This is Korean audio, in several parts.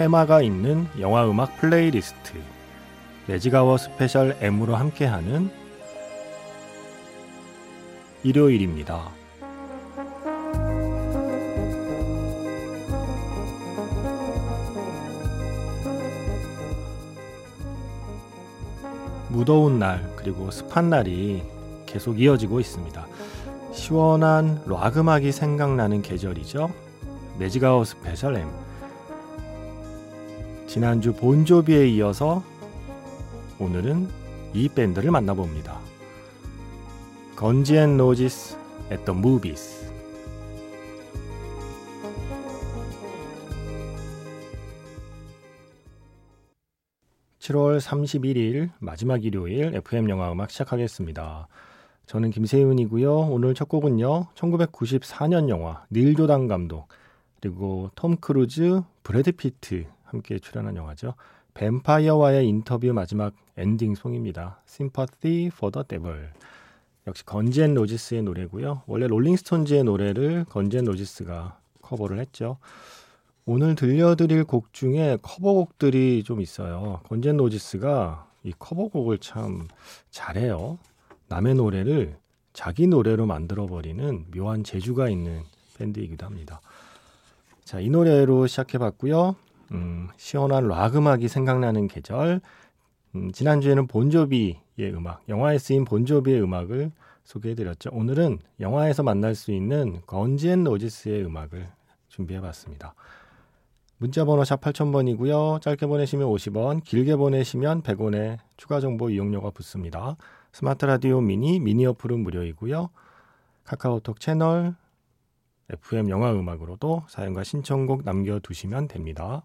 테마가 있는 영화 음악 플레이리스트 매직아워 스페셜 M으로 함께하는 일요일입니다. 무더운 날 그리고 습한 날이 계속 이어지고 있습니다. 시원한 락 음악이 생각나는 계절이죠. Magic Hour Special M 지난주 본조비에 이어서 오늘은 이 밴드를 만나봅니다. Guns N' Roses at movies 7월 31일 마지막 일요일 FM 영화 음악 시작하겠습니다. 저는 김세윤이고요. 오늘 첫 곡은요. 1994년 영화 닐 조단 감독 그리고 톰 크루즈, 브래드 피트 함께 출연한 영화죠. 뱀파이어와의 인터뷰 마지막 엔딩 송입니다. Sympathy for the Devil. 역시 Guns N' Roses의 노래고요. 원래 롤링스톤즈의 노래를 Guns N' Roses가 커버를 했죠. 오늘 들려드릴 곡 중에 커버곡들이 좀 있어요. Guns N' Roses가 이 커버곡을 참 잘해요. 남의 노래를 자기 노래로 만들어버리는 묘한 재주가 있는 밴드이기도 합니다. 자, 이 노래로 시작해봤고요. 음, 시원한 락 음악이 생각나는 계절. 음, 지난주에는 본조비의 음악, 영화에 쓰인 본조비의 음악을 소개해드렸죠. 오늘은 영화에서 만날 수 있는 건지앤 로지스의 음악을 준비해봤습니다. 문자번호 샵 8000번이고요. 짧게 보내시면 50원, 길게 보내시면 100원의 추가 정보 이용료가 붙습니다. 스마트 라디오 미니, 미니 어플은 무료이고요. 카카오톡 채널, FM 영화 음악으로도 사연과 신청곡 남겨두시면 됩니다.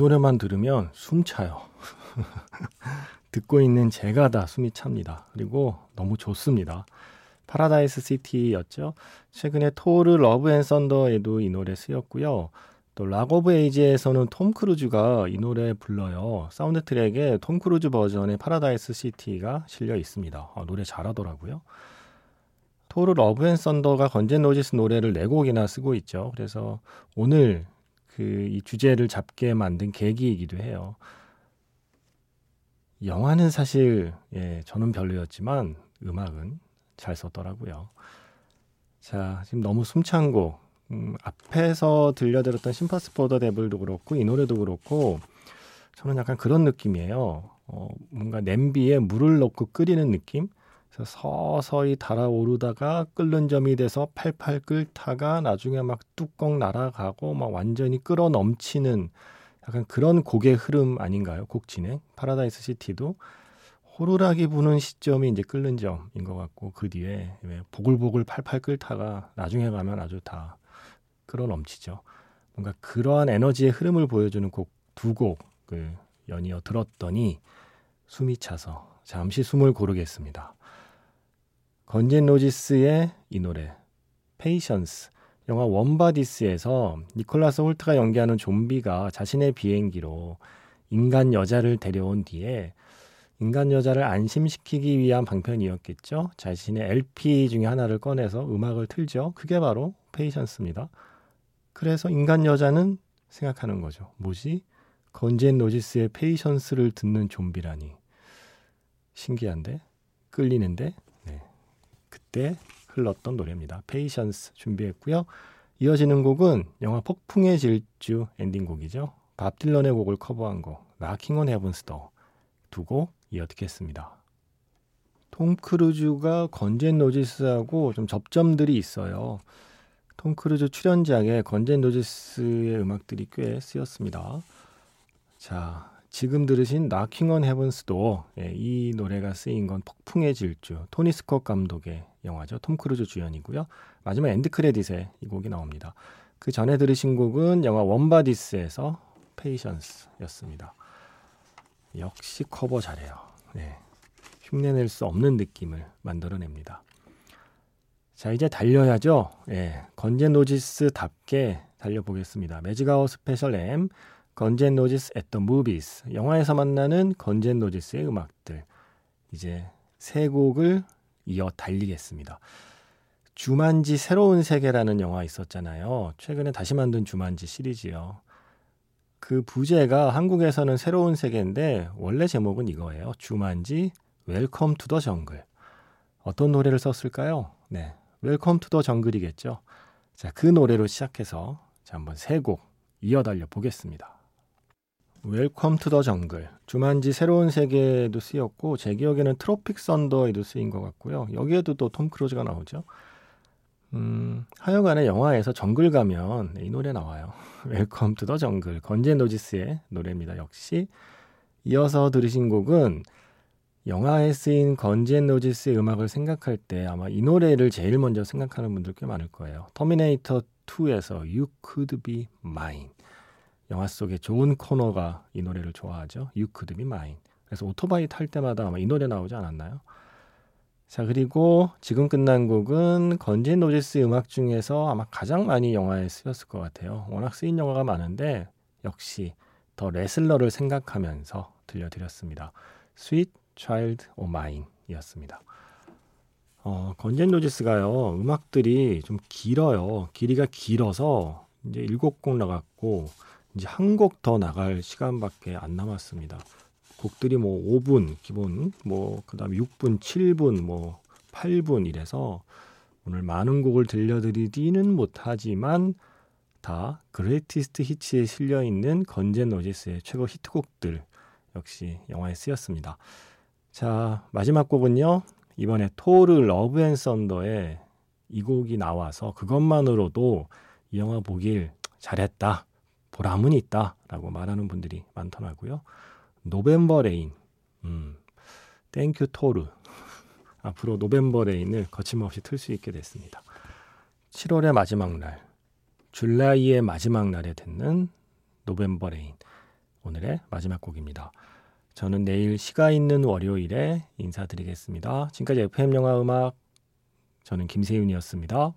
노래만 들으면 숨 차요. 듣고 있는 제가 다 숨이 찹니다. 그리고 너무 좋습니다. Paradise City였죠. 최근에 토르 Love and Thunder에도 이 노래 쓰였고요. 또 Rock of Ages에서는 톰 크루즈가 이 노래 불러요. 사운드 트랙에 톰 크루즈 버전의 Paradise City가 실려 있습니다. 아, 노래 잘하더라고요. 토르 Love and Thunder가 Guns N' Roses 노래를 네 곡이나 쓰고 있죠. 그래서 오늘 그 이 주제를 잡게 만든 계기이기도 해요. 영화는 사실 예, 저는 별로였지만 음악은 잘 썼더라고요. 자, 지금 너무 숨찬 곡. 음, 앞에서 들려드렸던 심퍼스 포더 데블도 그렇고 이 노래도 그렇고 저는 약간 그런 느낌이에요. 어, 뭔가 냄비에 물을 넣고 끓이는 느낌? 그래서 서서히 달아오르다가 끓는 점이 돼서 팔팔 끓다가 나중에 막 뚜껑 날아가고 막 완전히 끓어 넘치는 약간 그런 곡의 흐름 아닌가요? 곡 진행. Paradise City도 호루라기 부는 시점이 이제 끓는 점인 것 같고 그 뒤에 보글보글 팔팔 끓다가 나중에 가면 아주 다 끓어 넘치죠. 뭔가 그러한 에너지의 흐름을 보여주는 곡 두 곡을 연이어 들었더니 숨이 차서 잠시 숨을 고르겠습니다. Guns N' Roses의 이 노래 Patience 영화 Warm Bodies에서 니콜라스 홀트가 연기하는 좀비가 자신의 비행기로 인간 여자를 데려온 뒤에 인간 여자를 안심시키기 위한 방편이었겠죠. 자신의 LP 중에 하나를 꺼내서 음악을 틀죠. 그게 바로 Patience입니다. 그래서 인간 여자는 생각하는 거죠. 뭐지? Guns N' Roses의 Patience를 듣는 좀비라니. 신기한데? 끌리는데 네. 그때 흘렀던 노래입니다. Patience 준비했고요. 이어지는 곡은 영화 폭풍의 질주 엔딩곡이죠. 밥 딜런의 곡을 커버한 곡 Knockin' on Heaven's Door 두 곡 이어 듣겠습니다. 톰 크루즈가 Guns N' Roses하고 좀 접점들이 있어요. 톰 크루즈 출연작에 Guns N' Roses의 음악들이 꽤 쓰였습니다. 자, 지금 들으신 Knockin' on Heaven's Door 예, 이 노래가 쓰인 건 폭풍의 질주 토니 스콧 감독의 영화죠. 톰 크루즈 주연이고요. 마지막 엔드 크레딧에 이 곡이 나옵니다. 그 전에 들으신 곡은 영화 Warm Bodies에서 Patience였습니다. 역시 커버 잘해요. 네. 흉내낼 수 없는 느낌을 만들어냅니다. 자, 이제 달려야죠. 예, Guns N' Roses답게 달려보겠습니다. Magic Hour Special M, Guns N' Roses at movies. 영화에서 만나는 Guns N' Roses의 음악들. 이제 세 곡을 이어 달리겠습니다. 주만지 새로운 세계라는 영화 있었잖아요. 최근에 다시 만든 주만지 시리즈요. 그 부제가 한국에서는 새로운 세계인데 원래 제목은 이거예요. 주만지 Welcome to the Jungle. 어떤 노래를 썼을까요? 네. Welcome to the Jungle이겠죠. 자, 그 노래로 시작해서 자, 한번 세 곡 이어 달려 보겠습니다. Welcome to the Jungle. 주만지 새로운 세계에도 쓰였고 제 기억에는 Tropic Thunder에도 쓰인 것 같고요. 여기에도 또 톰 크루즈가 나오죠. 음, 하여간에 영화에서 정글 가면 이 노래 나와요. Welcome to the Jungle. Guns N' Roses의 노래입니다. 역시 이어서 들으신 곡은 영화에 쓰인 Guns N' Roses의 음악을 생각할 때 아마 이 노래를 제일 먼저 생각하는 분들 꽤 많을 거예요. 터미네이터 2에서 You Could Be Mine. 영화 속에 좋은 코너가 이 노래를 좋아하죠. You Could Be Mine. 그래서 오토바이 탈 때마다 아마 이 노래 나오지 않았나요? 자, 그리고 지금 끝난 곡은 건진 노지스 음악 중에서 아마 가장 많이 영화에 쓰였을 것 같아요. 워낙 쓰인 영화가 많은데 역시 더 레슬러를 생각하면서 들려드렸습니다. Sweet Child O' Mine 이었습니다. 어, 건젠 노지스가요, 음악들이 좀 길어요. 길이가 길어서 이제 일곱 곡 나갔고, 이제 한 곡 더 나갈 시간밖에 안 남았습니다. 곡들이 뭐 5분 기본 뭐 그다음에 6분, 7분, 뭐 8분 이래서 오늘 많은 곡을 들려드리지는 못하지만 다 Greatest Hits에 실려 있는 Guns N' Roses의 최고 히트곡들 역시 영화에 쓰였습니다. 자, 마지막 곡은요. 이번에 토르 Love and Thunder에 이 곡이 나와서 그것만으로도 이 영화 보길 잘했다. 보람은 있다라고 말하는 분들이 많더라고요. November Rain. 음. Thank you 토르. 앞으로 November Rain을 거침없이 틀 수 있게 됐습니다. 7월의 마지막 날, July의 마지막 날에 듣는 November Rain. 오늘의 마지막 곡입니다. 저는 내일 시가 있는 월요일에 인사드리겠습니다. 지금까지 FM 영화 음악 저는 김세윤이었습니다.